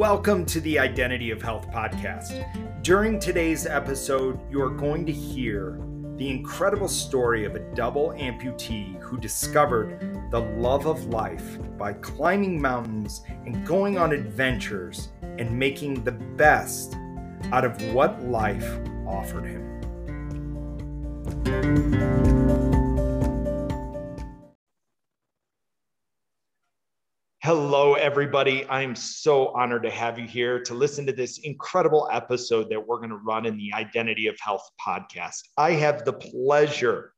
Welcome to the Identity of Health podcast. During today's episode, you are going to hear the incredible story of a double amputee who discovered the love of life by climbing mountains and going on adventures and making the best out of what life offered him. Hello, everybody. I'm so honored to have you here to listen to this incredible episode that we're going to run in the Identity of Health podcast. I have the pleasure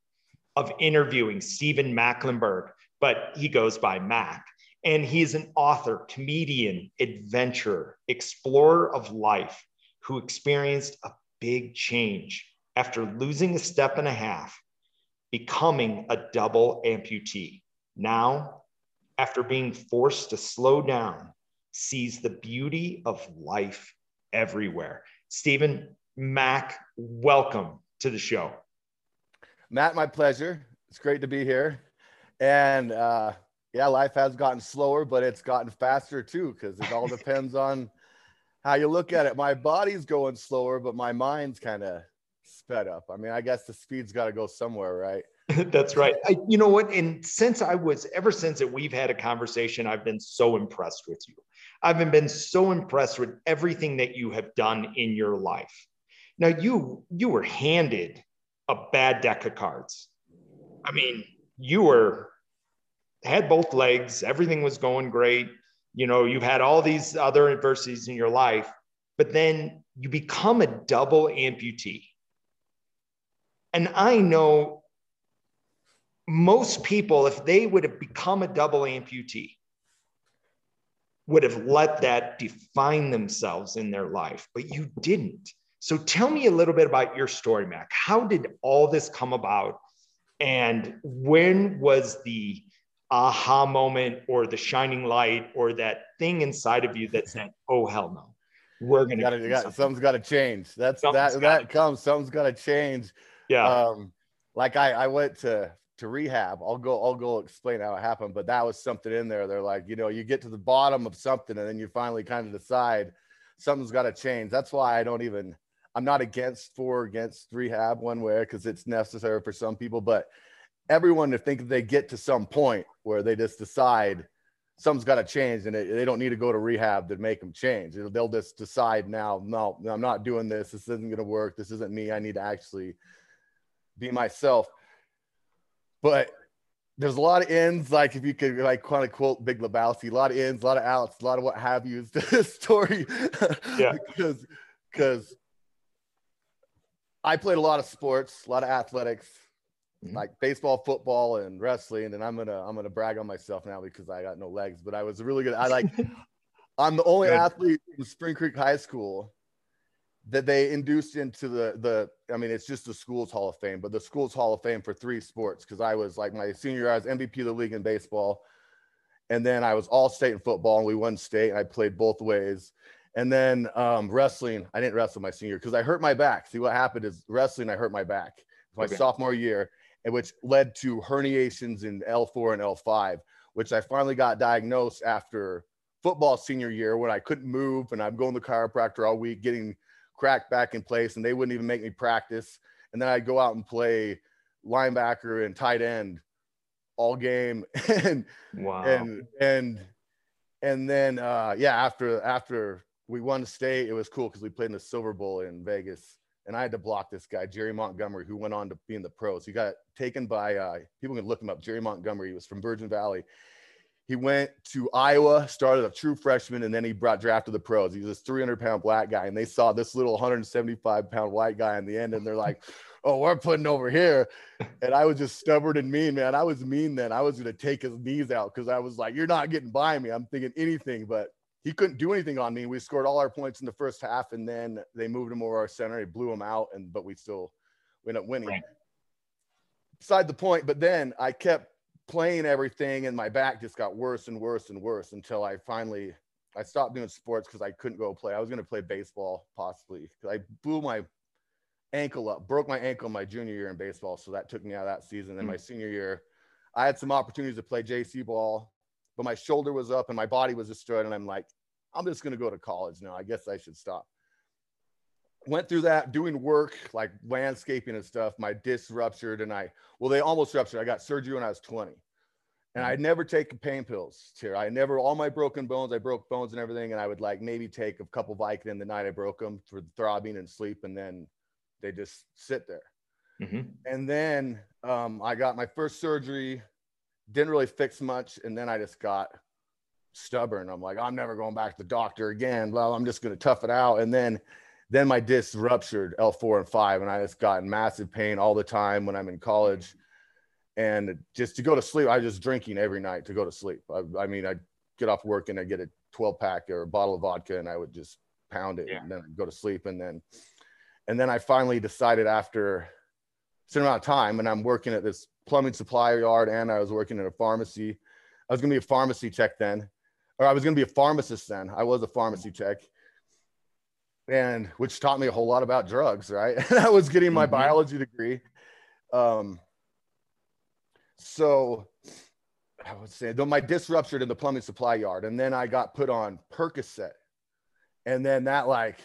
of interviewing Stephen Macklenburg, but he goes by Mac. And he's an author, comedian, adventurer, explorer of life who experienced a big change after losing a step and a half, becoming a double amputee. Now, after being forced to slow down, sees the beauty of life everywhere. Stephen Mac, welcome to the show. Matt, my pleasure. It's great to be here. And uh, yeah, life has gotten slower, but it's gotten faster too, because it all depends on how you look at it. My body's going slower, but my mind's kind of sped up. I mean, I guess the speed's got to go somewhere, right? That's right. I, you know what? And since I was, ever since that we've had a conversation, I've been so impressed with you. I've been so impressed with everything that you have done in your life. Now, you you were handed a bad deck of cards. I mean, you were had both legs. Everything was going great. You know, you've had all these other adversities in your life, but then you become a double amputee. And I know most people, if they would have become a double amputee, would have let that define themselves in their life, but you didn't. So tell me a little bit about your story, Mac. How did all this come about? And when was the aha moment or the shining light or that thing inside of you that said, oh, hell no, we're going to, got, something's got to change. That's something's that, that comes, something's got to change. Yeah. Um, like I, I went to to rehab. I'll go, I'll go explain how it happened, but that was something in there. They're like, you know, you get to the bottom of something and then you finally kind of decide something's got to change. That's why I don't even, I'm not against for against rehab one way because it's necessary for some people, but everyone to think they get to some point where they just decide something's got to change and they don't need to go to rehab to make them change. They'll just decide now, no, I'm not doing this. This isn't going to work. This isn't me. I need to actually be myself but there's a lot of ins. Like if you could like kind of quote Big Lebowski, a lot of ins, a lot of outs, a lot of what have you is the story. Yeah. because because I played a lot of sports, a lot of athletics, mm-hmm. like baseball, football, and wrestling. And I'm gonna I'm gonna brag on myself now because I got no legs, but I was really good. I like I'm the only good. athlete in Spring Creek High School that they induced into the the I mean it's just the schools Hall of Fame, but the schools Hall of Fame for three sports because I was like my senior year I was MVP of the league in baseball, and then I was all state in football and we won state and I played both ways, and then um, wrestling I didn't wrestle my senior because I hurt my back. See what happened is wrestling I hurt my back my okay. sophomore year, and which led to herniations in L4 and L5, which I finally got diagnosed after football senior year when I couldn't move and I'm going to the chiropractor all week getting crack back in place and they wouldn't even make me practice. And then I'd go out and play linebacker and tight end all game. and wow. and and and then uh yeah, after after we won the state, it was cool because we played in the Silver Bowl in Vegas. And I had to block this guy, Jerry Montgomery, who went on to be in the pros. He got taken by uh people can look him up. Jerry Montgomery, he was from Virgin Valley he went to Iowa, started a true freshman, and then he brought draft drafted the pros. He was this 300 pound black guy, and they saw this little 175 pound white guy in the end, and they're like, "Oh, we're putting over here." And I was just stubborn and mean, man. I was mean then. I was gonna take his knees out because I was like, "You're not getting by me." I'm thinking anything, but he couldn't do anything on me. We scored all our points in the first half, and then they moved him over our center. He blew him out, and but we still ended up winning. Right. Beside the point, but then I kept playing everything and my back just got worse and worse and worse until I finally I stopped doing sports because I couldn't go play. I was going to play baseball possibly because I blew my ankle up, broke my ankle my junior year in baseball, so that took me out of that season. Then mm. my senior year, I had some opportunities to play JC ball, but my shoulder was up and my body was destroyed, and I'm like, I'm just gonna go to college now. I guess I should stop. Went through that doing work like landscaping and stuff. My disc ruptured and I well, they almost ruptured. I got surgery when I was 20. And I'd never taken pain pills here. I never all my broken bones, I broke bones and everything, and I would like maybe take a couple Vicodin the night I broke them for throbbing and sleep, and then they just sit there. Mm-hmm. And then um, I got my first surgery, didn't really fix much, and then I just got stubborn. I'm like, I'm never going back to the doctor again. Well, I'm just going to tough it out. And then, then my disc ruptured L4 and five, and I just got in massive pain all the time when I'm in college. And just to go to sleep, I was just drinking every night to go to sleep. I, I mean, I'd get off work and I'd get a 12 pack or a bottle of vodka, and I would just pound it, yeah. and then I'd go to sleep. And then, and then I finally decided after a certain amount of time, and I'm working at this plumbing supply yard, and I was working in a pharmacy. I was going to be a pharmacy tech then or I was going to be a pharmacist then. I was a pharmacy mm-hmm. tech, and which taught me a whole lot about drugs, right? I was getting my mm-hmm. biology degree. Um, so I would say, though my disc ruptured in the plumbing supply yard, and then I got put on Percocet, and then that like,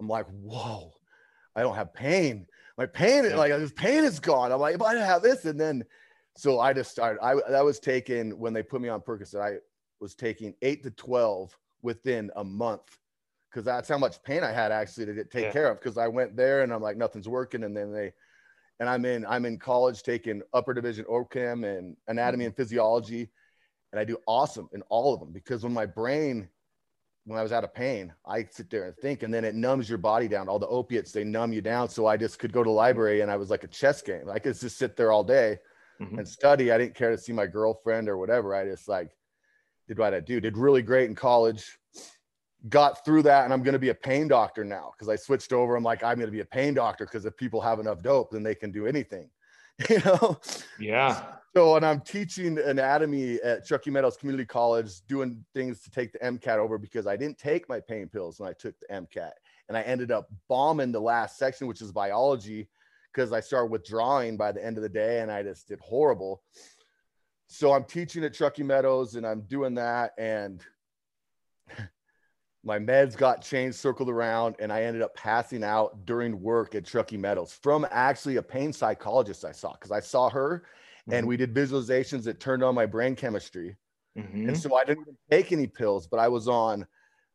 I'm like, whoa, I don't have pain. My pain, yeah. like this pain is gone. I'm like, if I didn't have this, and then, so I just started. I that was taken when they put me on Percocet. I was taking eight to 12 within a month because that's how much pain I had actually to get, take yeah. care of. Because I went there and I'm like, nothing's working. And then they, and I'm in, I'm in college taking upper division ORChem and anatomy and physiology. And I do awesome in all of them because when my brain, when I was out of pain, I sit there and think, and then it numbs your body down. All the opiates, they numb you down. So I just could go to the library and I was like a chess game. I could just sit there all day mm-hmm. and study. I didn't care to see my girlfriend or whatever. I just like did what I do, did really great in college, got through that, and I'm going to be a pain doctor now because I switched over. I'm like, I'm going to be a pain doctor because if people have enough dope, then they can do anything, you know? Yeah. So, and I'm teaching anatomy at Truckee Meadows Community College, doing things to take the MCAT over because I didn't take my pain pills when I took the MCAT. And I ended up bombing the last section, which is biology, because I started withdrawing by the end of the day and I just did horrible so I'm teaching at Truckee Meadows and I'm doing that. And my meds got changed, circled around, and I ended up passing out during work at Truckee Meadows from actually a pain psychologist I saw because I saw her mm-hmm. and we did visualizations that turned on my brain chemistry. Mm-hmm. And so I didn't even take any pills, but I was on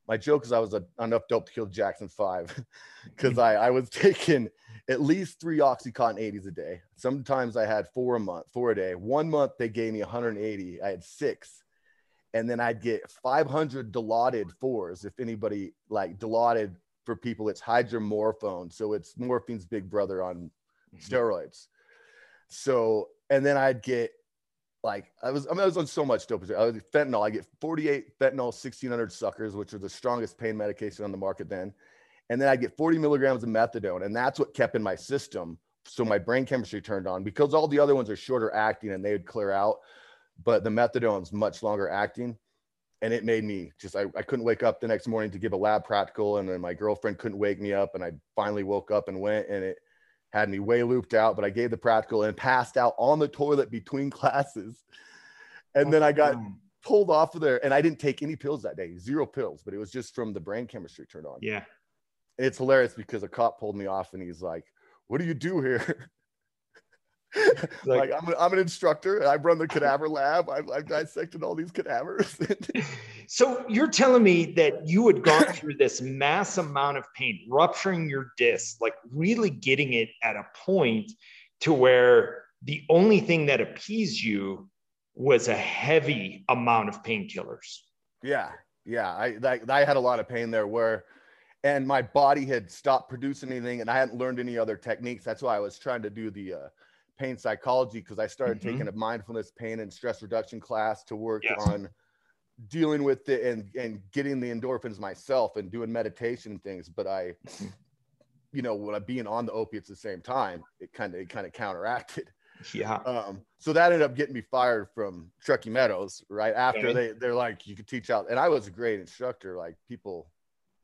my joke is I was a, enough dope to kill Jackson Five because I, I was taking at least three Oxycontin 80s a day. Sometimes I had four a month, four a day. One month they gave me 180. I had six. And then I'd get 500 Dilaudid fours. If anybody like Dilaudid for people, it's hydromorphone. So it's morphine's big brother on mm-hmm. steroids. So, and then I'd get like I was, I, mean, I was on so much dope. I was fentanyl. I get 48 fentanyl 1600 suckers, which are the strongest pain medication on the market then. And then I get 40 milligrams of methadone, and that's what kept in my system. So my brain chemistry turned on because all the other ones are shorter acting and they would clear out, but the methadone's much longer acting. And it made me just, I, I couldn't wake up the next morning to give a lab practical. And then my girlfriend couldn't wake me up. And I finally woke up and went, and it, had me way looped out, but I gave the practical and passed out on the toilet between classes. And then I got pulled off of there and I didn't take any pills that day, zero pills, but it was just from the brain chemistry turned on. Yeah. And it's hilarious because a cop pulled me off and he's like, What do you do here? like, like I'm, I'm an instructor. I run the cadaver lab. I've, I've dissected all these cadavers. so you're telling me that you had gone through this mass amount of pain, rupturing your disc, like really getting it at a point to where the only thing that appeased you was a heavy amount of painkillers. Yeah, yeah. I, I I had a lot of pain there where and my body had stopped producing anything and I hadn't learned any other techniques. That's why I was trying to do the uh, pain psychology because I started mm-hmm. taking a mindfulness pain and stress reduction class to work yes. on dealing with it and and getting the endorphins myself and doing meditation things. But I, you know, when I'm being on the opiates at the same time, it kind of it kind of counteracted. Yeah. Um, so that ended up getting me fired from Truckee Meadows right after okay. they they're like you could teach out, and I was a great instructor. Like people,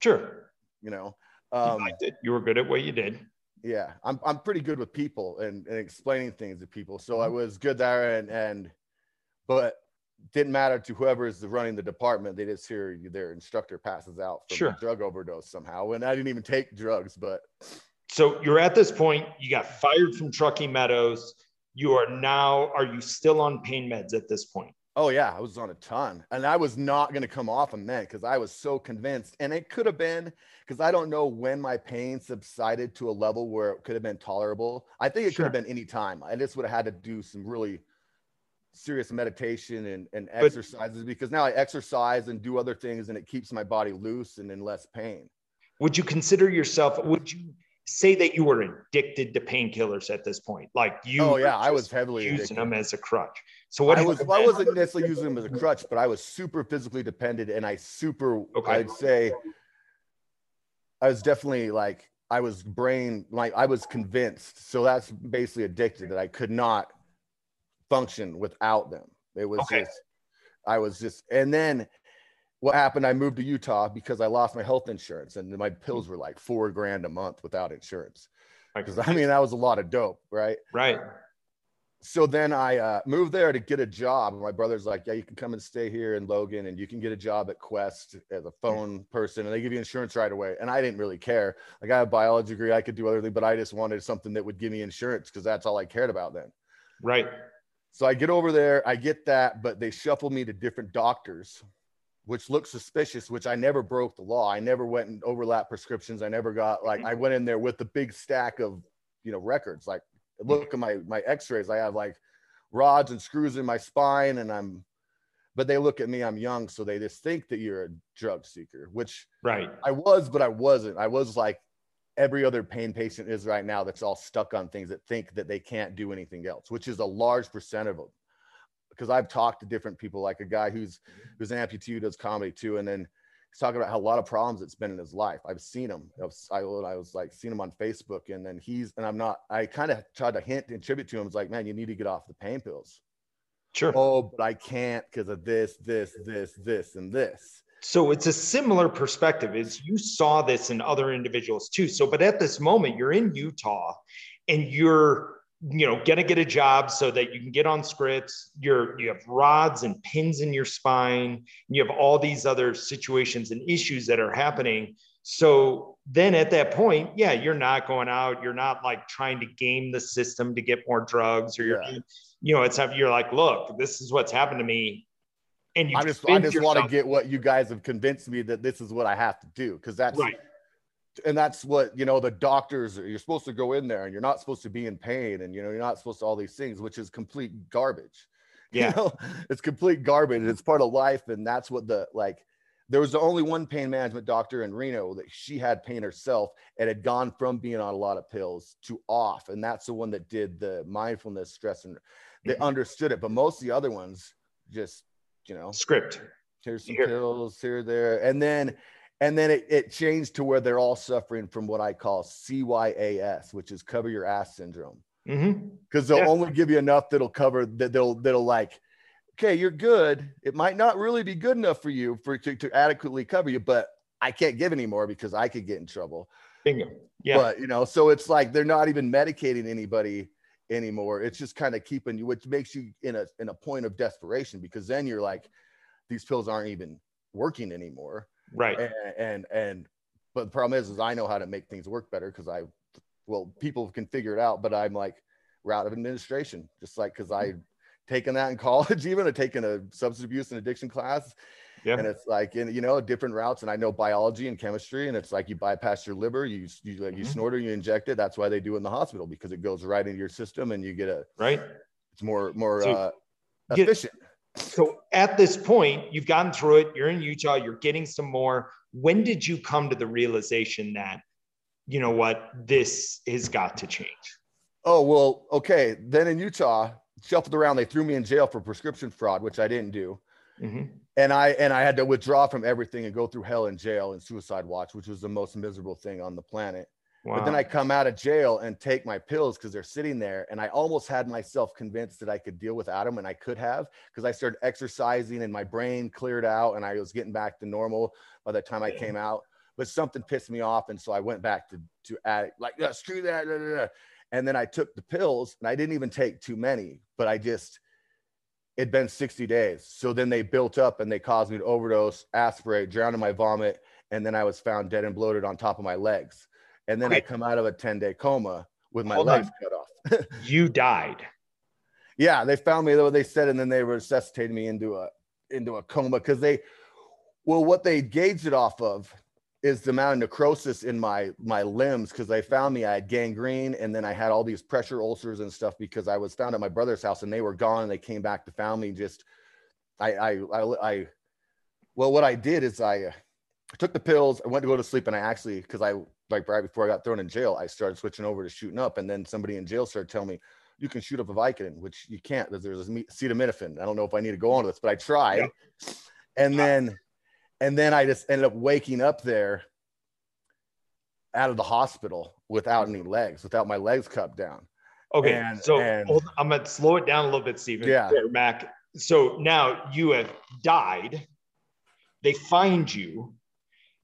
sure, you know, um, you, you were good at what you did yeah i'm, I'm pretty good with people and, and explaining things to people so i mm-hmm. was good there and and but didn't matter to whoever is running the department. They just hear their instructor passes out from Sure. a drug overdose somehow. And I didn't even take drugs, but So you're at this point, you got fired from Truckee Meadows. You are now, are you still on pain meds at this point? Oh yeah, I was on a ton. And I was not gonna come off them then because I was so convinced. And it could have been because I don't know when my pain subsided to a level where it could have been tolerable. I think it Sure. could have been any time. I just would have had to do some really serious meditation and, and But- exercises because now I exercise and do other things and it keeps my body loose and in less pain. Would you consider yourself, would you say that you were addicted to painkillers at this point? Like you oh yeah, I was heavily using addicted. them as a crutch. So what I was, I wasn't necessarily using them as a crutch, but I was super physically dependent and I super Okay. I'd say I was definitely like I was brain like I was convinced. So that's basically addicted that I could not function without them. It was Okay. just I was just and then what happened I moved to Utah because I lost my health insurance and my pills were like 4 grand a month without insurance. Because I mean that was a lot of dope, right? right. so then I uh, moved there to get a job. My brother's like, "Yeah, you can come and stay here in Logan, and you can get a job at Quest as a phone person, and they give you insurance right away." And I didn't really care. Like I have a biology degree, I could do other things, but I just wanted something that would give me insurance because that's all I cared about then. Right. So I get over there, I get that, but they shuffle me to different doctors, which looks suspicious. Which I never broke the law. I never went and overlapped prescriptions. I never got like mm-hmm. I went in there with the big stack of you know records. Like mm-hmm. look at my my X-rays. I have like rods and screws in my spine, and I'm. But they look at me. I'm young, so they just think that you're a drug seeker, which Right. I was, but I wasn't. I was like every other pain patient is right now that's all stuck on things that think that they can't do anything else, which is a large percent of them. Because I've talked to different people, like a guy who's mm-hmm. who's an amputee who does comedy too, and then he's talking about how a lot of problems it's been in his life. I've seen him. I was, I, I was like seen him on Facebook, and then he's and I'm not. I kind of tried to hint and tribute to him. It's like, man, you need to get off the pain pills. Sure. Oh, but I can't because of this, this, this, this, and this. So it's a similar perspective is you saw this in other individuals too. So, but at this moment, you're in Utah and you're, you know, gonna get a job so that you can get on scripts. You're you have rods and pins in your spine, and you have all these other situations and issues that are happening. So then at that point, yeah, you're not going out, you're not like trying to game the system to get more drugs, or you're Yeah. you know, it's you're like, look, this is what's happened to me. And you I just, I just want to get what you guys have convinced me that this is what I have to do because that's right. And that's what you know the doctors you're supposed to go in there and you're not supposed to be in pain and you know you're not supposed to all these things which is complete garbage Yeah. you know it's complete garbage it's part of life and that's what the like there was only one pain management doctor in reno that she had pain herself and had gone from being on a lot of pills to off and that's the one that did the mindfulness stress and they Mhm. understood it but most of the other ones just you know Script. here's some Here. pills here there and then and then it, it changed to where they're all suffering from what i call cyas which is cover your ass syndrome Mm-hmm. because they'll Yeah. only give you enough that'll cover that they'll that'll like okay you're good it might not really be good enough for you for to, to adequately cover you but i can't give anymore because i could get in trouble Bingo. Yeah. but you know so it's like they're not even medicating anybody anymore it's just kind of keeping you which makes you in a in a point of desperation because then you're like these pills aren't even working anymore right. and and, and but the problem is is i know how to make things work better because i well people can figure it out but i'm like route of administration just like because i taken that in college even i taken a substance abuse and addiction class Yeah. and it's like in you know different routes and i know biology and chemistry and it's like you bypass your liver you you like you snort it you inject it that's why they do it in the hospital because it goes right into your system and you get a right. it's more more So, uh get- efficient So at this point, you've gotten through it. You're in Utah. You're getting some more. When did you come to the realization that, you know what, this has got to change? oh well okay then in utah shuffled around they threw me in jail for prescription fraud which i didn't do Mhm. and I and I had to withdraw from everything and go through hell in jail and suicide watch, which was the most miserable thing on the planet. Wow. But then I come out of jail and take my pills because they're sitting there, and I almost had myself convinced that I could deal without them, and I could have because I started exercising and my brain cleared out, and I was getting back to normal by the time I came out. But something pissed me off, and so I went back to to addict, like "Yeah, screw that, da, da, da." and then I took the pills, and I didn't even take too many, but I just it'd been 60 days. So then they built up and they caused me to overdose, aspirate, drown in my vomit, and then I was found dead and bloated on top of my legs. And then. I come out of a 10 day coma with my Hold legs on. cut off. you died. Yeah, they found me though they said, and then they resuscitated me into a into a coma because they well, what they gauged it off of is the amount of necrosis in my my limbs because they found me I had gangrene and then I had all these pressure ulcers and stuff because I was found at my brother's house and they were gone and they came back to found me just I I I, I well what I did is I, uh, took the pills I went to go to sleep and I actually because I like right before I got thrown in jail I started switching over to shooting up and then somebody in jail started telling me you can shoot up a Vicodin which you can't because there's acetaminophen I don't know if I need to go on to this but I tried yeah. and then and then I just ended up waking up there out of the hospital without any legs, without my legs cupped down. Okay, and, so and, I'm gonna slow it down a little bit, Stephen. Yeah, Mac. So now you have died. They find you.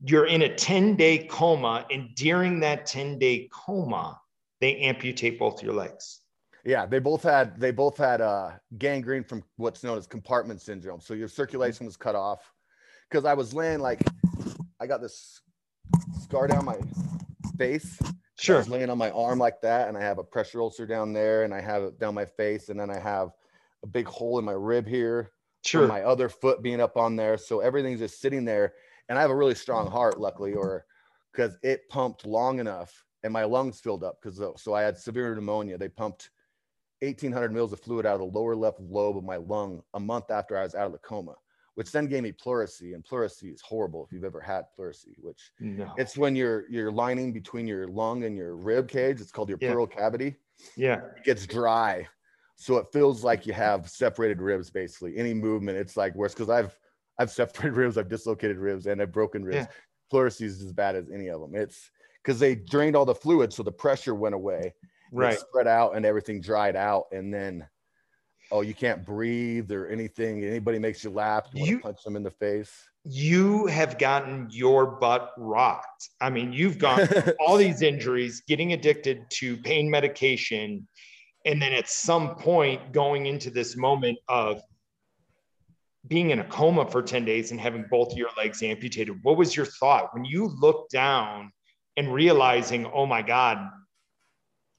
You're in a 10 day coma, and during that 10 day coma, they amputate both your legs. Yeah, they both had they both had uh, gangrene from what's known as compartment syndrome. So your circulation was cut off because I was laying like I got this scar down my face. Sure. I was laying on my arm like that, and I have a pressure ulcer down there, and I have it down my face, and then I have a big hole in my rib here. Sure. My other foot being up on there, so everything's just sitting there, and I have a really strong mm. heart, luckily, or because it pumped long enough, and my lungs filled up because uh, so I had severe pneumonia. They pumped 1,800 mils of fluid out of the lower left lobe of my lung a month after I was out of the coma which then gave me pleurisy. And pleurisy is horrible if you've ever had pleurisy, which no. it's when your your lining between your lung and your rib cage, it's called your yeah. pleural cavity. Yeah. It gets dry. So it feels like you have separated ribs basically. Any movement, it's like worse because I've I've separated ribs, I've dislocated ribs, and I've broken ribs. Yeah. Pleurisy is as bad as any of them. It's because they drained all the fluid, so the pressure went away. Right. spread out and everything dried out. And then oh, you can't breathe or anything. Anybody makes you laugh, you, you punch them in the face. You have gotten your butt rocked. I mean, you've gone all these injuries, getting addicted to pain medication, and then at some point going into this moment of being in a coma for 10 days and having both your legs amputated. What was your thought when you looked down and realizing, oh my God,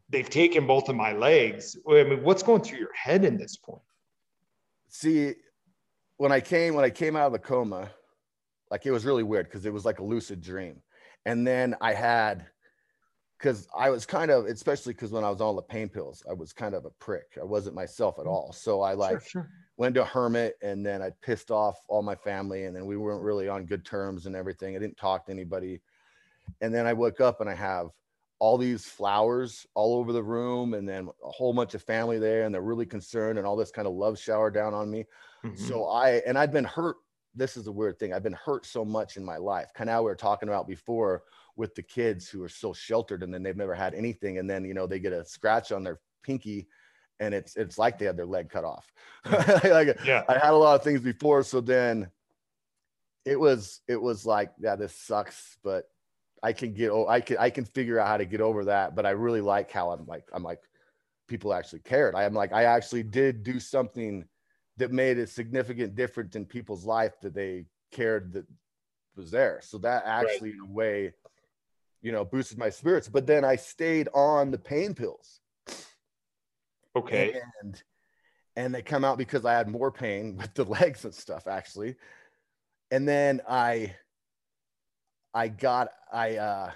they've taken both of my legs. I mean, what's going through your head in this point? See, when I came when I came out of the coma, like it was really weird because it was like a lucid dream. And then I had because I was kind of, especially because when I was on the pain pills, I was kind of a prick. I wasn't myself at all. So I like sure, sure. went to a hermit and then I pissed off all my family and then we weren't really on good terms and everything. I didn't talk to anybody. And then I woke up and I have all these flowers all over the room and then a whole bunch of family there and they're really concerned and all this kind of love shower down on me mm-hmm. so i and i've been hurt this is a weird thing i've been hurt so much in my life kind of we were talking about before with the kids who are so sheltered and then they've never had anything and then you know they get a scratch on their pinky and it's it's like they had their leg cut off like yeah i had a lot of things before so then it was it was like yeah this sucks but I can get oh I can I can figure out how to get over that. But I really like how I'm like I'm like people actually cared. I am like I actually did do something that made a significant difference in people's life that they cared that was there. So that actually right. in a way, you know, boosted my spirits. But then I stayed on the pain pills. Okay. And and they come out because I had more pain with the legs and stuff actually. And then I I got I uh,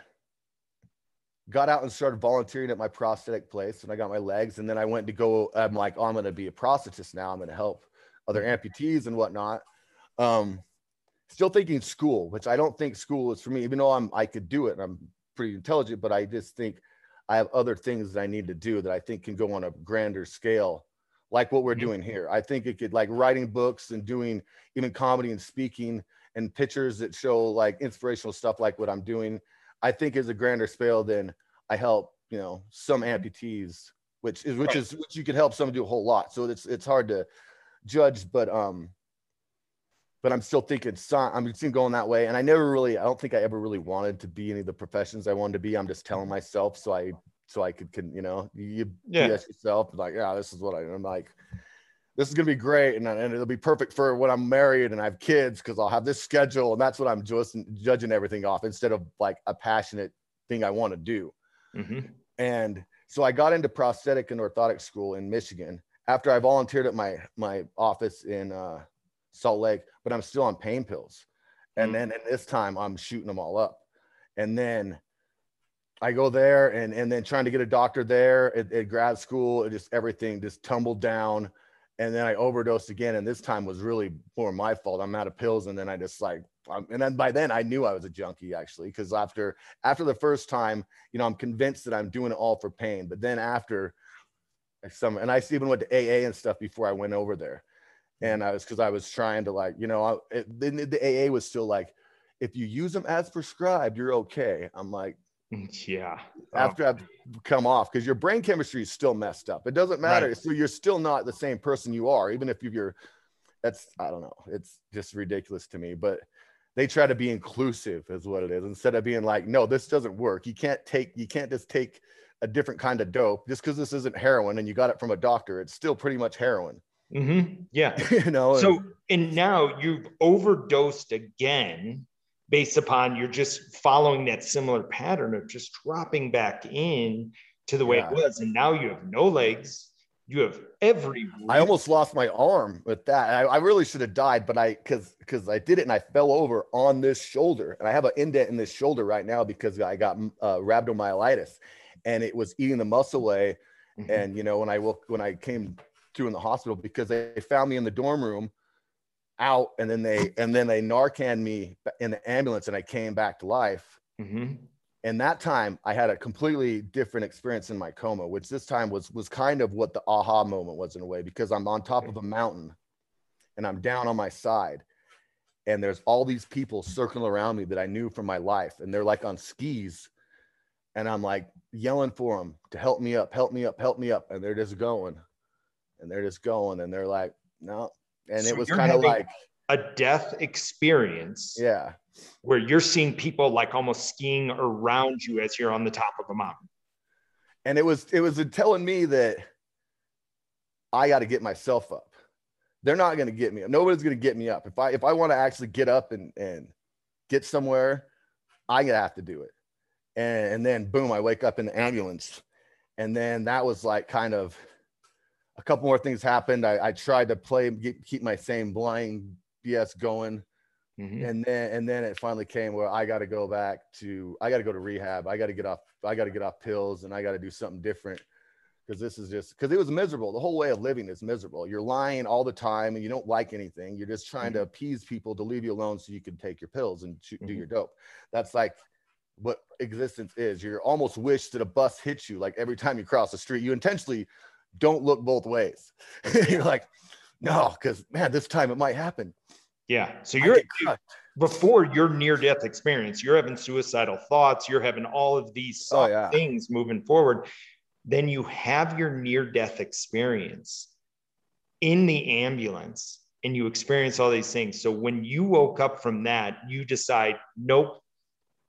got out and started volunteering at my prosthetic place, and I got my legs, and then I went to go. I'm like, oh, I'm going to be a prosthetist now. I'm going to help other amputees and whatnot. Um, still thinking school, which I don't think school is for me, even though I'm I could do it and I'm pretty intelligent, but I just think I have other things that I need to do that I think can go on a grander scale, like what we're mm-hmm. doing here. I think it could like writing books and doing even comedy and speaking and pictures that show like inspirational stuff like what I'm doing, I think is a grander scale than I help, you know, some amputees, which is which is which you could help someone do a whole lot. So it's it's hard to judge, but um but I'm still thinking I'm seeing going that way. And I never really, I don't think I ever really wanted to be any of the professions I wanted to be. I'm just telling myself so I so I could can, you know, you yeah. yourself like, yeah, this is what I, I'm like. this is gonna be great, and, and it'll be perfect for when I'm married and I have kids because I'll have this schedule, and that's what I'm just judging everything off instead of like a passionate thing I want to do. Mm-hmm. And so I got into prosthetic and orthotic school in Michigan after I volunteered at my my office in uh, Salt Lake, but I'm still on pain pills. And mm-hmm. then and this time I'm shooting them all up. And then I go there and and then trying to get a doctor there at, at grad school, it just everything just tumbled down. And then I overdosed again, and this time was really more my fault. I'm out of pills, and then I just like, um, and then by then I knew I was a junkie actually, because after after the first time, you know, I'm convinced that I'm doing it all for pain. But then after some, and I even went to AA and stuff before I went over there, mm-hmm. and I was because I was trying to like, you know, I, it, the, the AA was still like, if you use them as prescribed, you're okay. I'm like, mm, yeah. Oh. After oh. I've come off, because your brain chemistry is still messed up. It doesn't matter. Right. So you're still not the same person you are, even if you're. That's I don't know. It's just ridiculous to me. But they try to be inclusive, is what it is. Instead of being like, no, this doesn't work. You can't take. You can't just take a different kind of dope just because this isn't heroin and you got it from a doctor. It's still pretty much heroin. Mm-hmm. Yeah. you know. So and now you've overdosed again based upon you're just following that similar pattern of just dropping back in to the way yeah. it was. And now you have no legs. You have every. I almost lost my arm with that. I, I really should have died, but I because because I did it and I fell over on this shoulder, and I have an indent in this shoulder right now because I got uh, rhabdomyolysis, and it was eating the muscle away. Mm-hmm. And you know when I woke when I came to in the hospital because they found me in the dorm room out and then they and then they narcan me in the ambulance and i came back to life mm-hmm. and that time i had a completely different experience in my coma which this time was was kind of what the aha moment was in a way because i'm on top of a mountain and i'm down on my side and there's all these people circling around me that i knew from my life and they're like on skis and i'm like yelling for them to help me up help me up help me up and they're just going and they're just going and they're like no and so it was kind of like a death experience. Yeah. Where you're seeing people like almost skiing around you as you're on the top of a mountain. And it was it was telling me that I got to get myself up. They're not going to get me up. Nobody's going to get me up. If I if I want to actually get up and and get somewhere, I'm gonna have to do it. And, and then boom, I wake up in the ambulance. And then that was like kind of a couple more things happened. I, I tried to play, get, keep my same blind BS going. Mm-hmm. And then, and then it finally came where I got to go back to, I got to go to rehab. I got to get off, I got to get off pills and I got to do something different because this is just, because it was miserable. The whole way of living is miserable. You're lying all the time and you don't like anything. You're just trying mm-hmm. to appease people to leave you alone so you can take your pills and shoot, mm-hmm. do your dope. That's like what existence is. You're almost wish that a bus hits you like every time you cross the street. You intentionally don't look both ways. you're like, no, because man, this time it might happen. Yeah. So you're before your near death experience, you're having suicidal thoughts, you're having all of these oh, yeah. things moving forward. Then you have your near death experience in the ambulance and you experience all these things. So when you woke up from that, you decide, nope,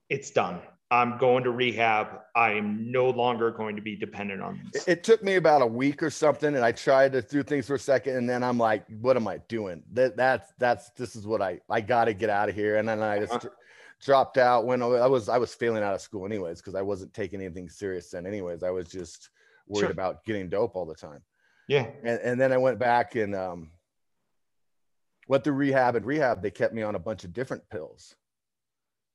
it's done. I'm going to rehab. I am no longer going to be dependent on this. It took me about a week or something, and I tried to do things for a second, and then I'm like, "What am I doing? That that's that's this is what I I got to get out of here." And then I just uh-huh. dropped out when I was I was failing out of school anyways because I wasn't taking anything serious then. Anyways, I was just worried sure. about getting dope all the time. Yeah, and and then I went back and um went through rehab. And rehab, they kept me on a bunch of different pills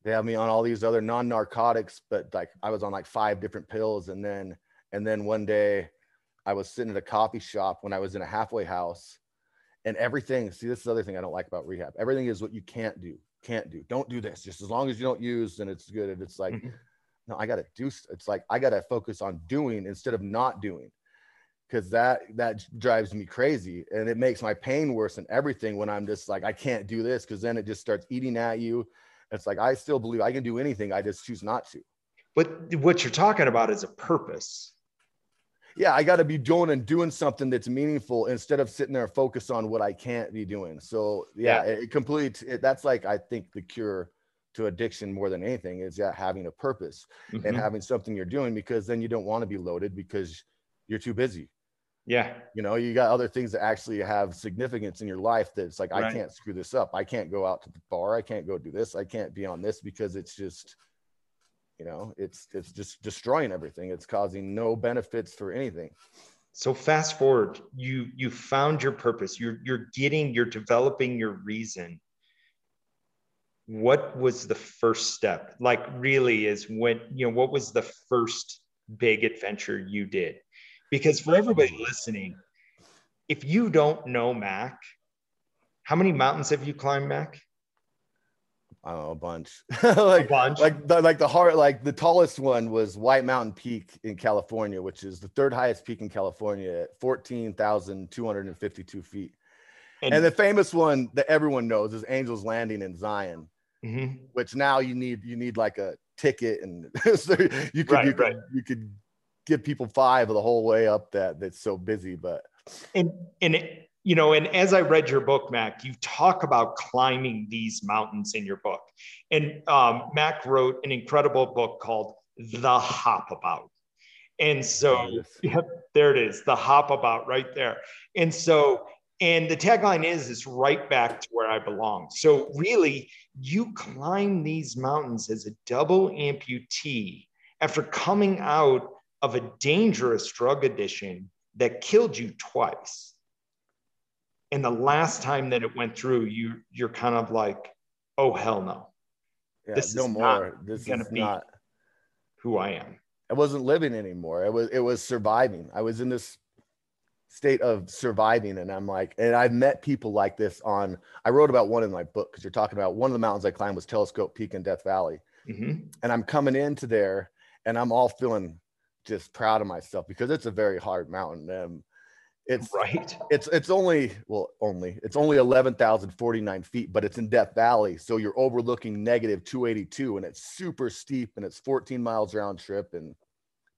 they have me on all these other non-narcotics but like i was on like five different pills. And then and then one day i was sitting at a coffee shop when i was in a halfway house and everything see this is the other thing i don't like about rehab. Everything is what you can't do can't do. Don't do this. Just as long as you don't use then it's good. And it's like mm-hmm. no i gotta do it's like i gotta focus on doing instead of not doing because that that drives me crazy. And it makes my pain worse and everything when i'm just like i can't do this because then it just starts eating at you it's like I still believe I can do anything. I just choose not to. But what you're talking about is a purpose. Yeah, I got to be doing and doing something that's meaningful instead of sitting there and focus on what I can't be doing. So yeah, yeah. it complete. It, that's like I think the cure to addiction more than anything is yeah having a purpose mm-hmm. and having something you're doing because then you don't want to be loaded because you're too busy. Yeah. You know, you got other things that actually have significance in your life that's like, I can't screw this up. I can't go out to the bar. I can't go do this. I can't be on this because it's just, you know, it's it's just destroying everything. It's causing no benefits for anything. So fast forward, you you found your purpose. You're you're getting, you're developing your reason. What was the first step? Like really is when, you know, what was the first big adventure you did? Because for everybody listening, if you don't know Mac, how many mountains have you climbed, Mac? I don't know, a bunch. A like bunch. like the like the hard like the tallest one was White Mountain Peak in California, which is the third highest peak in California at 14,252 feet. And the famous one that everyone knows is Angels Landing in Zion, Mhm. which now you need you need like a ticket and so you could Right, you could right. you could give people five the whole way up that that's so busy. But and and it, you know and as i read your book mac you talk about climbing these mountains in your book and um, mac wrote an incredible book called the hop about and so There it is. yep, there it is the hop about right there and so and the tagline is it's right back to where i belong so really you climb these mountains as a double amputee after coming out of a dangerous drug addiction that killed you twice. And the last time that it went through, you you're kind of like, oh hell no, yeah, This no is not more. This gonna is be- not who I am. I wasn't living anymore. It was it was surviving. I was in this state of surviving, and I'm like, and I've met people like this on. I wrote about one in my book because you're talking about one of the mountains I climbed was Telescope Peak in Death Valley, Mhm. and I'm coming into there, and I'm all feeling just proud of myself because it's a very hard mountain. Um, it's Right. it's it's only well only it's only 11,049 feet, but it's in Death Valley, so you're overlooking negative 282, and it's super steep, and it's 14 miles round trip and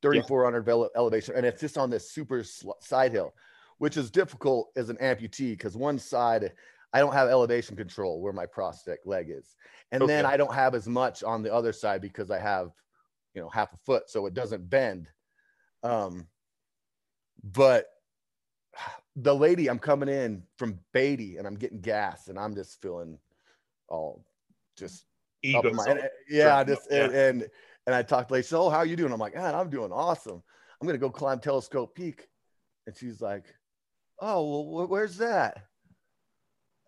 3,400 ele- elevation, and it's just on this super sl- side hill, which is difficult as an amputee because one side I don't have elevation control where my prosthetic leg is, and then I don't have as much on the other side because I have, you know, half a foot, so it doesn't bend. Um, but the lady i'm coming in from beatty and i'm getting gas and i'm just feeling all just Ego. my, and- yeah Sure. just and, and and i talked to lady so how are you doing? I'm like man i'm doing awesome. I'm gonna go climb telescope peak. And she's like oh well wh- where's that?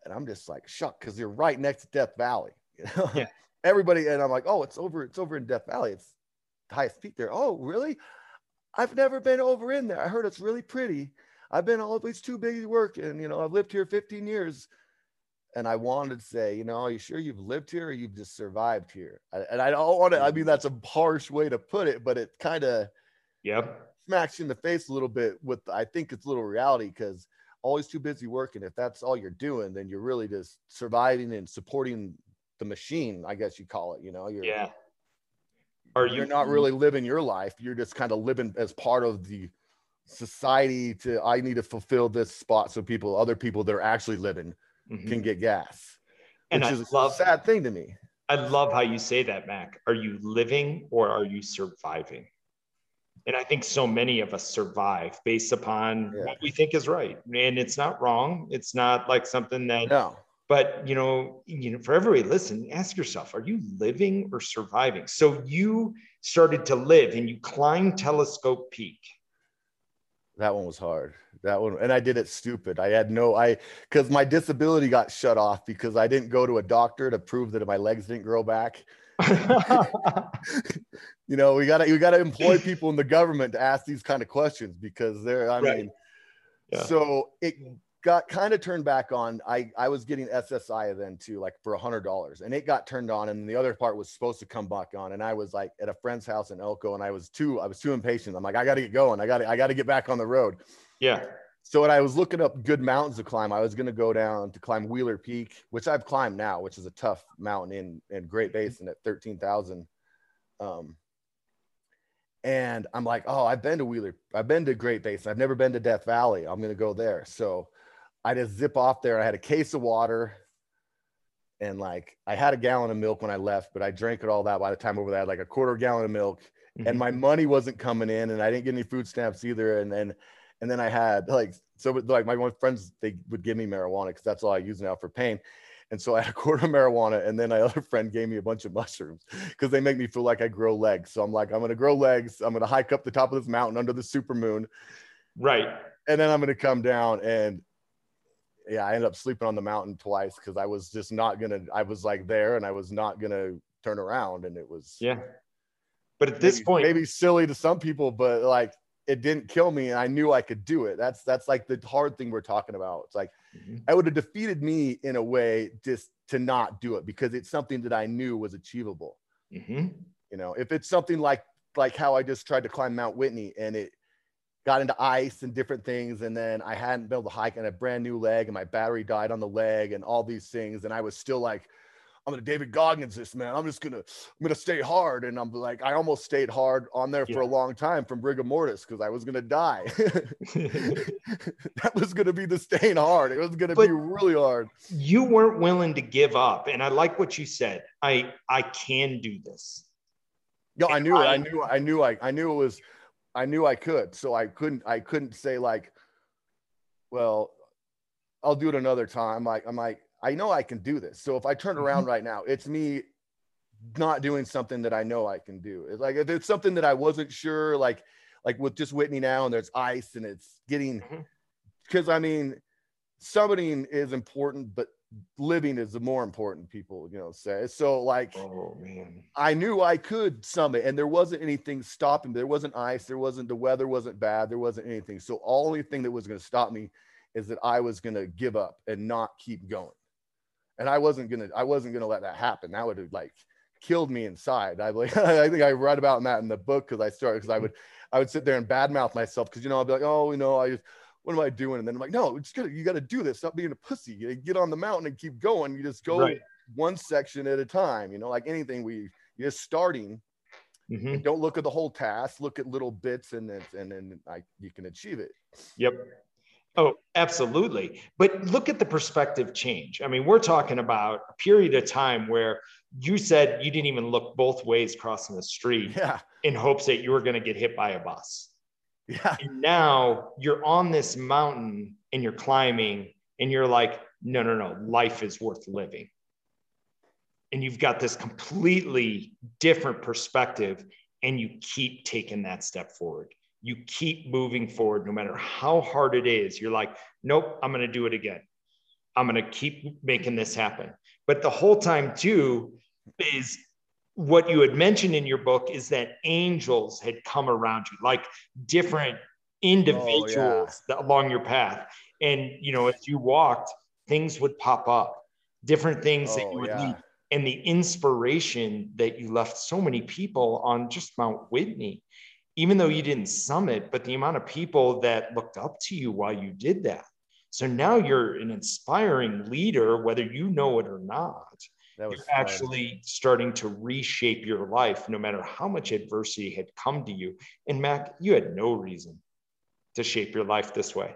And i'm just like shocked because you're right next to death valley you know? Yeah. everybody and i'm like oh it's over it's over in death valley. It's the highest peak there. Oh really i've never been over in there i heard it's really pretty I've been always too busy working. You know, I've lived here 15 years. And I wanted to say, you know, are you sure you've lived here or you've just survived here? And I don't want to, I mean, that's a harsh way to put it, but it kind of Yep. smacks you in the face a little bit with, I think it's a little reality because always too busy working. If that's all you're doing, then you're really just surviving and supporting the machine, I guess you call it, you know, you're, Yeah. Are you you're not really living your life. You're just kind of living as part of the society to I need to fulfill this spot so people, other people that are actually living Mhm. can get gas. And which I is love a sad thing to me. I love how you say that, Mac. Are you living or are you surviving? And I think so many of us survive based upon Yeah. what we think is right. And it's not wrong. It's not like something that, No. But you know, you know, for everybody listen, ask yourself, are you living or surviving? So you started to live and you climbed Telescope Peak. That one was hard. That one, and I did it stupid. I had no, I, because my disability got shut off because I didn't go to a doctor to prove that my legs didn't grow back. You know, we gotta, we gotta employ people in the government to ask these kind of questions because they're, I Right. mean, Yeah. so it got kind of turned back on. I, I was getting SSI then too, like for a hundred dollars, and it got turned on, and the other part was supposed to come back on. And I was like at a friend's house in Elko, and I was too, I was too impatient. I'm like, I got to get going. I got to, I got to get back on the road. yeah. So when I was looking up good mountains to climb, I was going to go down to climb Wheeler Peak, which I've climbed now, which is a tough mountain in, in Great Basin at 13,000. Um, and I'm like, oh, I've been to Wheeler. I've been to Great Basin. I've never been to Death Valley. I'm going to go there. So I just zip off there. I had a case of water and like I had a gallon of milk when I left, but I drank it all that by the time over there. I had like a quarter gallon of milk and Mhm. my money wasn't coming in and I didn't get any food stamps either. And then, And then I had like so like my friends they would give me marijuana because that's all I use now for pain. And so I had a quarter of marijuana, and then my other friend gave me a bunch of mushrooms because they make me feel like I grow legs. So I'm like, I'm gonna grow legs. I'm gonna hike up the top of this mountain under the super moon. Right. And then I'm gonna come down and yeah, I ended up sleeping on the mountain twice because I was just not gonna. I was like there, and I was not gonna turn around, and it was yeah. But at this maybe, point, maybe silly to some people, but like it didn't kill me, and I knew I could do it. That's that's like the hard thing we're talking about. It's like mm-hmm. I would have defeated me in a way just to not do it because it's something that I knew was achievable. Mm-hmm. You know, if it's something like like how I just tried to climb Mount Whitney and it got into ice and different things. And then I hadn't been able to hike and a brand new leg and my battery died on the leg and all these things. And I was still like, I'm gonna David Goggins this man. I'm just gonna I'm gonna stay hard. And I'm like, I almost stayed hard on there yeah. for a long time from rigor mortis because I was gonna die. that was gonna be the staying hard. It was gonna but be really hard. You weren't willing to give up. And I like what you said. I I can do this. No, I knew I, it. I knew I knew I I knew it was I knew I could. So I couldn't I couldn't say like, well, I'll do it another time. Like I'm like, I know I can do this. So if I turn mm-hmm. around right now, it's me not doing something that I know I can do. It's like if it's something that I wasn't sure, like like with just Whitney now, and there's ice and it's getting because mm-hmm. I mean, summiting is important, but living is the more important people you know say. So like oh man. I knew i could summit and there wasn't anything stopping there wasn't ice. There wasn't the weather wasn't bad. There wasn't anything. So only thing that was going to stop me is that i was going to give up and not keep going. And i wasn't going to i wasn't going to let that happen. That would have like killed me inside. I like i think i read about that in the book because i started because i would i would sit there and badmouth myself because you know i'd be like oh you know i just what am I doing? And then I'm like, no, it's gotta, you got to do this. Stop being a pussy. You get on the mountain and keep going. You just go right. one section at a time. You know, like anything, we you're just starting. Mm-hmm. Don't look at the whole task. Look at little bits, and then and then I, you can achieve it. Yep. Oh, absolutely. But look at the perspective change. I mean, we're talking about a period of time where you said you didn't even look both ways crossing the street yeah. in hopes that you were going to get hit by a bus. Yeah. And now you're on this mountain and you're climbing and you're like, no, no, no, life is worth living. And you've got this completely different perspective and you keep taking that step forward. You keep moving forward no matter how hard it is. You're like, nope, I'm going to do it again. I'm going to keep making this happen. But the whole time, too, is what you had mentioned in your book is that angels had come around you, like different individuals oh, yeah. along your path. And, you know, as you walked, things would pop up, different things oh, that you oh, would yeah. meet. And the inspiration that you left so many people on just Mount Whitney, even though you didn't summit, but the amount of people that looked up to you while you did that. So now you're an inspiring leader, whether you know it or not that was You're actually starting to reshape your life no matter how much adversity had come to you. And Mac, you had no reason to shape your life this way.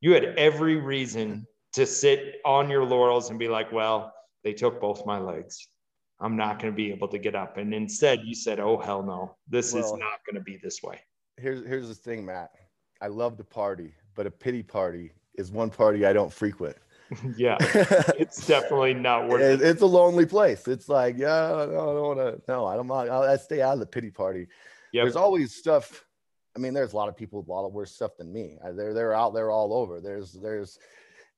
You had every reason to sit on your laurels and be like, well, they took both my legs. I'm not going to be able to get up. And instead, you said, oh, hell no, this well, is not going to be this way. Here's, here's the thing, Matt. I love to party, but a pity party is one party I don't frequent. yeah, it's definitely not worth it. It's a lonely place. It's like, yeah, I don't want to. No, I don't want. I stay out of the pity party. Yeah, There's always stuff. I mean, there's a lot of people with a lot of worse stuff than me. They're they're out there all over. There's there's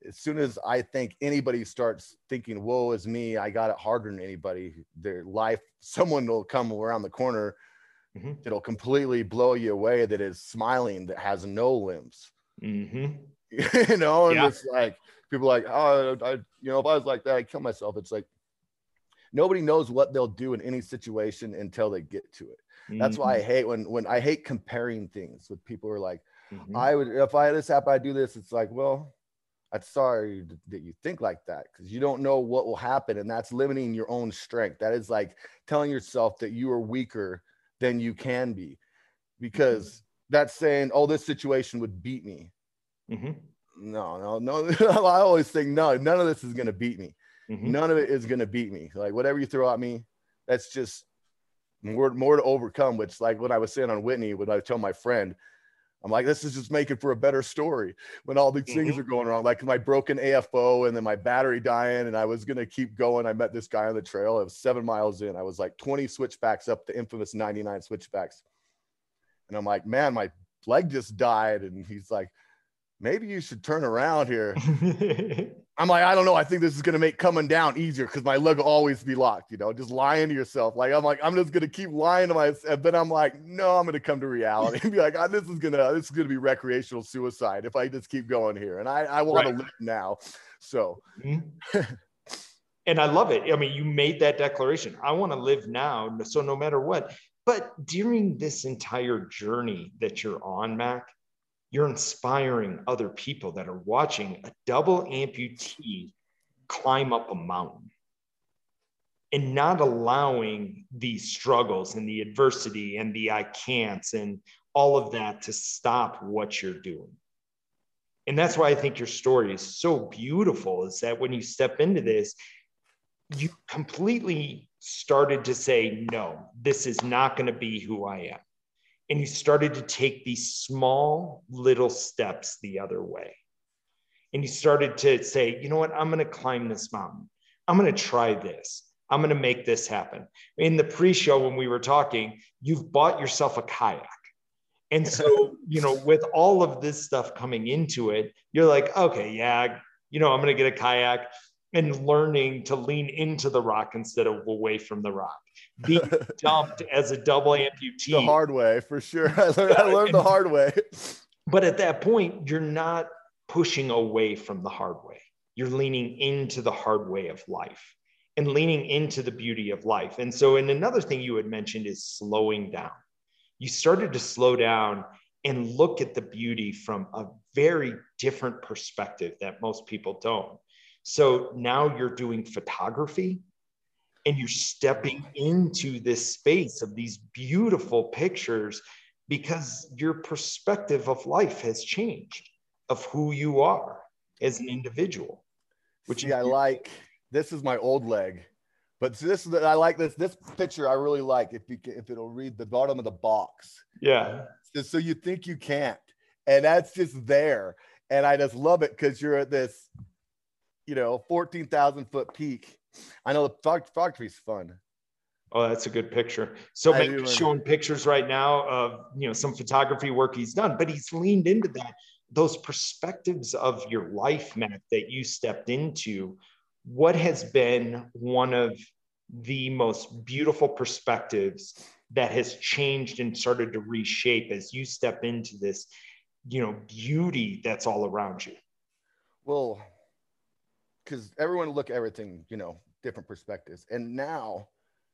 as soon as I think anybody starts thinking, "Woe, is me," I got it harder than anybody. Their life, someone will come around the corner. Mm-hmm. It'll completely blow you away. That is smiling. That has no limbs. Mm-hmm. you know, and yeah. it's like people like, oh, I, you know, if I was like that, I'd kill myself. It's like nobody knows what they'll do in any situation until they get to it. Mm-hmm. That's why I mm-hmm. hate when when I hate comparing things with people who are like, mm-hmm. I would if I had this happen, I'd do this. It's like, well, I'm sorry that you think like that because you don't know what will happen, and that's limiting your own strength. That is like telling yourself that you are weaker than you can be, because mm-hmm. that's saying, oh, this situation would beat me. Mm-hmm no, no, no. I always think, no, none of this is going to beat me. Mm-hmm. None of it is going to beat me. Like whatever you throw at me, that's just more, more to overcome. Which like what I was saying on Whitney, when I tell my friend, I'm like, this is just making for a better story when all these things mm-hmm. are going wrong. Like my broken AFO and then my battery dying, and I was gonna keep going. I met this guy on the trail. It was seven miles in. I was like 20 switchbacks up the infamous 99 switchbacks. And I'm like, man, my leg just died. And he's like, maybe you should turn around here. I'm like, I don't know. I think this is gonna make coming down easier because my leg will always be locked, you know, just lying to yourself. Like I'm like, I'm just gonna keep lying to myself. Then I'm like, no, I'm gonna come to reality and be like, oh, this is gonna this is gonna be recreational suicide if I just keep going here. And I, I want right. to live now. So mm-hmm. and I love it. I mean, you made that declaration. I want to live now. So no matter what. But during this entire journey that you're on, Mac, you're inspiring other people that are watching a double amputee climb up a mountain and not allowing these struggles and the adversity and the I can'ts and all of that to stop what you're doing. And that's why I think your story is so beautiful is that when you step into this, you completely started to say, no, this is not going to be who I am and you started to take these small little steps the other way. And you started to say, you know what, I'm going to climb this mountain. I'm going to try this. I'm going to make this happen. In the pre show, when we were talking, you've bought yourself a kayak. And so, you know, with all of this stuff coming into it, you're like, okay, yeah, you know, I'm going to get a kayak and learning to lean into the rock instead of away from the rock. Being dumped as a double amputee. The hard way, for sure. I learned, I learned the hard way. But at that point, you're not pushing away from the hard way. You're leaning into the hard way of life and leaning into the beauty of life. And so, and another thing you had mentioned is slowing down. You started to slow down and look at the beauty from a very different perspective that most people don't so now you're doing photography and you're stepping into this space of these beautiful pictures because your perspective of life has changed of who you are as an individual which See, i like this is my old leg but this is i like this this picture i really like if you can, if it'll read the bottom of the box yeah so you think you can't and that's just there and i just love it because you're at this you know, 14,000 foot peak. I know the photography is fun. Oh, that's a good picture. So maybe showing pictures right now of you know some photography work he's done, but he's leaned into that those perspectives of your life, Matt, that you stepped into. What has been one of the most beautiful perspectives that has changed and started to reshape as you step into this, you know, beauty that's all around you? Well, because everyone look at everything, you know, different perspectives. And now,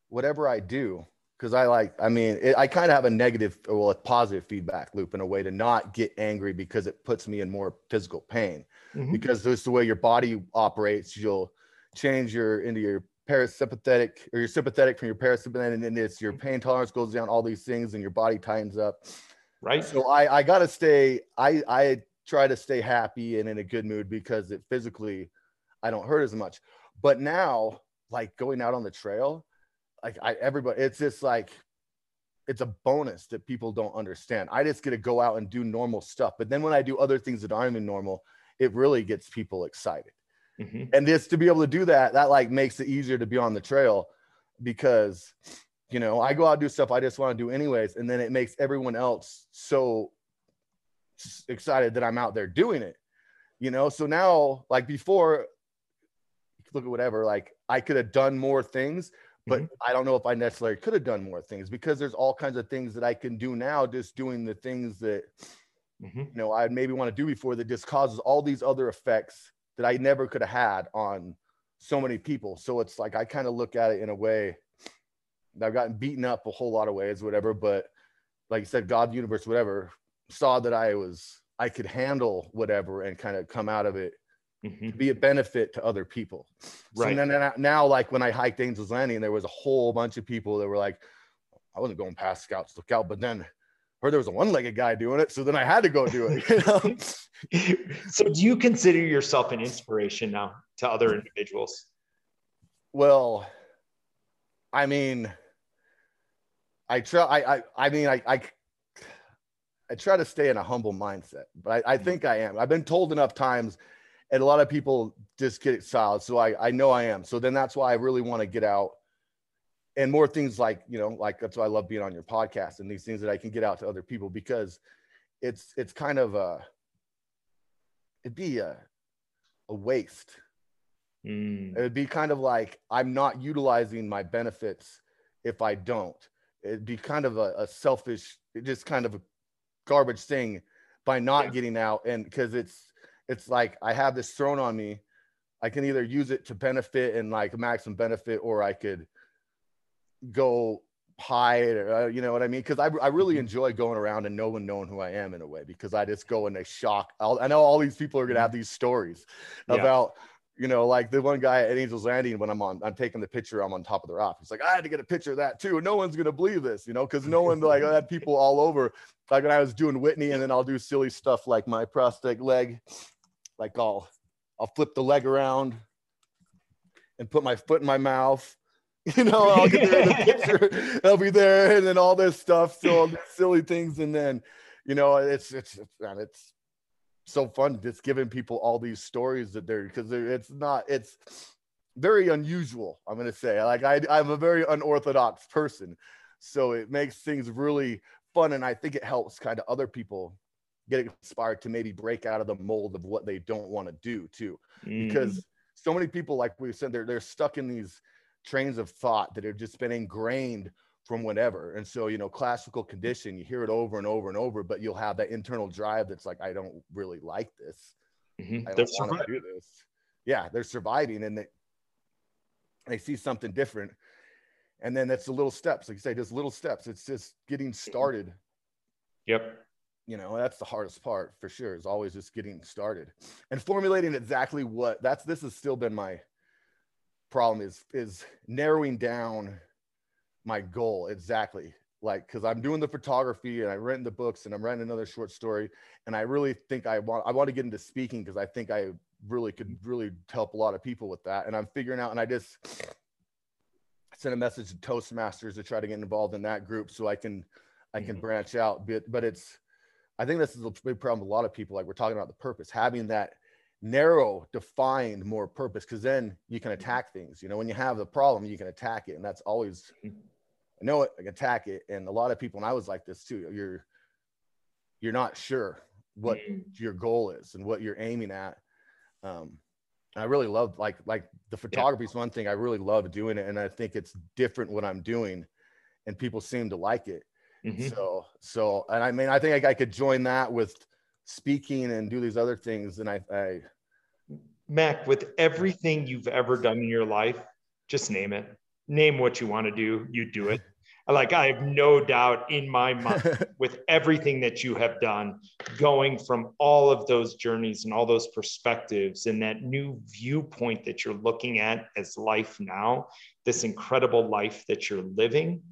whatever I do, because I like, I mean, it, I kind of have a negative, well, a positive feedback loop in a way to not get angry because it puts me in more physical pain. Mm-hmm. Because is the way your body operates. You'll change your into your parasympathetic or your sympathetic from your parasympathetic, and then it's your mm-hmm. pain tolerance goes down, all these things, and your body tightens up. Right. So I I gotta stay. I I try to stay happy and in a good mood because it physically I don't hurt as much. But now, like going out on the trail, like I everybody, it's just like it's a bonus that people don't understand. I just get to go out and do normal stuff. But then when I do other things that aren't even normal, it really gets people excited. Mm-hmm. And just to be able to do that, that like makes it easier to be on the trail because you know, I go out and do stuff I just want to do anyways. And then it makes everyone else so excited that I'm out there doing it. You know, so now like before look at whatever, like I could have done more things, but mm-hmm. I don't know if I necessarily could have done more things because there's all kinds of things that I can do now, just doing the things that mm-hmm. you know I maybe want to do before that just causes all these other effects that I never could have had on so many people. So it's like I kind of look at it in a way. That I've gotten beaten up a whole lot of ways, whatever, but like you said, God, universe, whatever, saw that I was I could handle whatever and kind of come out of it mm-hmm. to be a benefit to other people. Right. So now, now, like when I hiked Angels Landing, there was a whole bunch of people that were like, I wasn't going past Scouts Lookout, but then heard there was a one-legged guy doing it, so then I had to go do it. You know? so, do you consider yourself an inspiration now to other individuals? Well, I mean, I try. I I, I mean, I, I I try to stay in a humble mindset, but I, I think I am. I've been told enough times, and a lot of people just get it solid. So I, I know I am. So then that's why I really want to get out and more things like, you know, like that's why I love being on your podcast and these things that I can get out to other people because it's, it's kind of a, it'd be a, a waste. Mm. It would be kind of like I'm not utilizing my benefits if I don't. It'd be kind of a, a selfish, just kind of a garbage thing by not yeah. getting out and because it's it's like i have this thrown on me i can either use it to benefit and like maximum benefit or i could go hide or, uh, you know what i mean because I, I really mm-hmm. enjoy going around and no one knowing who i am in a way because i just go and they shock I'll, i know all these people are going to have mm-hmm. these stories yeah. about you know, like the one guy at Angels Landing when I'm on, I'm taking the picture, I'm on top of the rock. He's like, I had to get a picture of that too. No one's gonna believe this, you know, because no one like I had people all over. Like when I was doing Whitney, and then I'll do silly stuff like my prosthetic leg, like I'll I'll flip the leg around and put my foot in my mouth. You know, I'll get there in the picture. I'll be there, and then all this stuff. So all these silly things, and then, you know, it's it's it's, man, it's so fun just giving people all these stories that they're because it's not it's very unusual i'm going to say like I, i'm a very unorthodox person so it makes things really fun and i think it helps kind of other people get inspired to maybe break out of the mold of what they don't want to do too mm. because so many people like we said they're, they're stuck in these trains of thought that have just been ingrained from whatever. And so, you know, classical condition, you hear it over and over and over, but you'll have that internal drive that's like, I don't really like this. Mm-hmm. I don't want to do this. Yeah, they're surviving and they they see something different. And then that's the little steps, like you say, just little steps. It's just getting started. Yep. You know, that's the hardest part for sure, is always just getting started and formulating exactly what that's this has still been my problem is is narrowing down my goal exactly like because i'm doing the photography and i'm writing the books and i'm writing another short story and i really think i want i want to get into speaking because i think i really could really help a lot of people with that and i'm figuring out and i just sent a message to toastmasters to try to get involved in that group so i can i can mm-hmm. branch out but but it's i think this is a big problem with a lot of people like we're talking about the purpose having that narrow defined more purpose because then you can mm-hmm. attack things you know when you have the problem you can attack it and that's always mm-hmm. I know it, I can attack it. And a lot of people, and I was like this too, you're, you're not sure what mm. your goal is and what you're aiming at. Um, I really love like, like the photography is yeah. one thing I really love doing it. And I think it's different what I'm doing and people seem to like it. Mm-hmm. So, so, and I mean, I think I, I could join that with speaking and do these other things. And I, I, Mac, with everything you've ever done in your life, just name it name what you want to do, you do it. Like I have no doubt in my mind with everything that you have done, going from all of those journeys and all those perspectives and that new viewpoint that you're looking at as life now, this incredible life that you're living,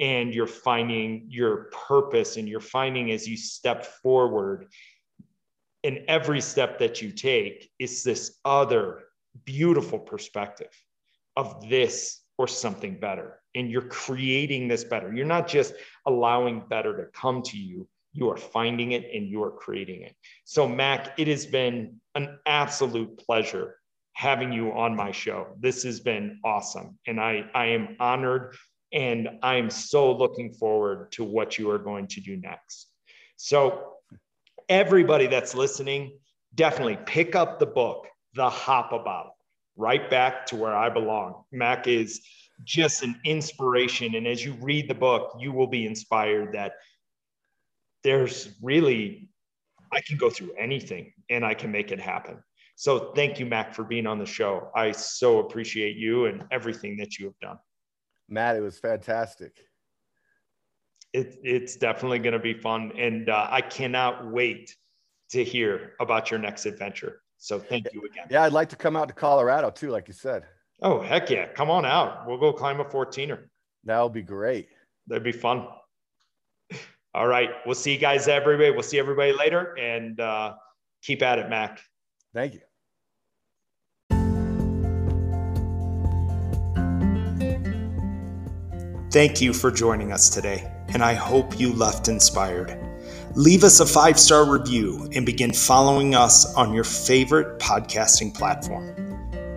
and you're finding your purpose and you're finding as you step forward and every step that you take is this other beautiful perspective of this or something better. And you're creating this better. You're not just allowing better to come to you, you are finding it and you are creating it. So, Mac, it has been an absolute pleasure having you on my show. This has been awesome. And I, I am honored and I am so looking forward to what you are going to do next. So, everybody that's listening, definitely pick up the book, The Hop About, right back to where I belong. Mac is just an inspiration. And as you read the book, you will be inspired that there's really, I can go through anything and I can make it happen. So thank you, Mac, for being on the show. I so appreciate you and everything that you have done. Matt, it was fantastic. It, it's definitely going to be fun. And uh, I cannot wait to hear about your next adventure. So thank you again. Yeah, I'd like to come out to Colorado too, like you said. Oh, heck yeah. Come on out. We'll go climb a 14er. That'll be great. That'd be fun. All right. We'll see you guys, everybody. We'll see everybody later and uh, keep at it, Mac. Thank you. Thank you for joining us today, and I hope you left inspired. Leave us a five star review and begin following us on your favorite podcasting platform.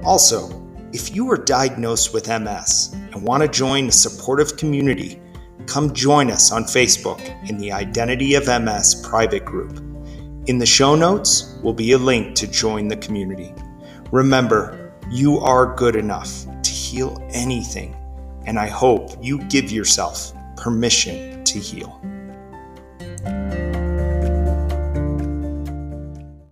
Also, if you are diagnosed with MS and want to join a supportive community, come join us on Facebook in the Identity of MS private group. In the show notes will be a link to join the community. Remember, you are good enough to heal anything, and I hope you give yourself permission to heal.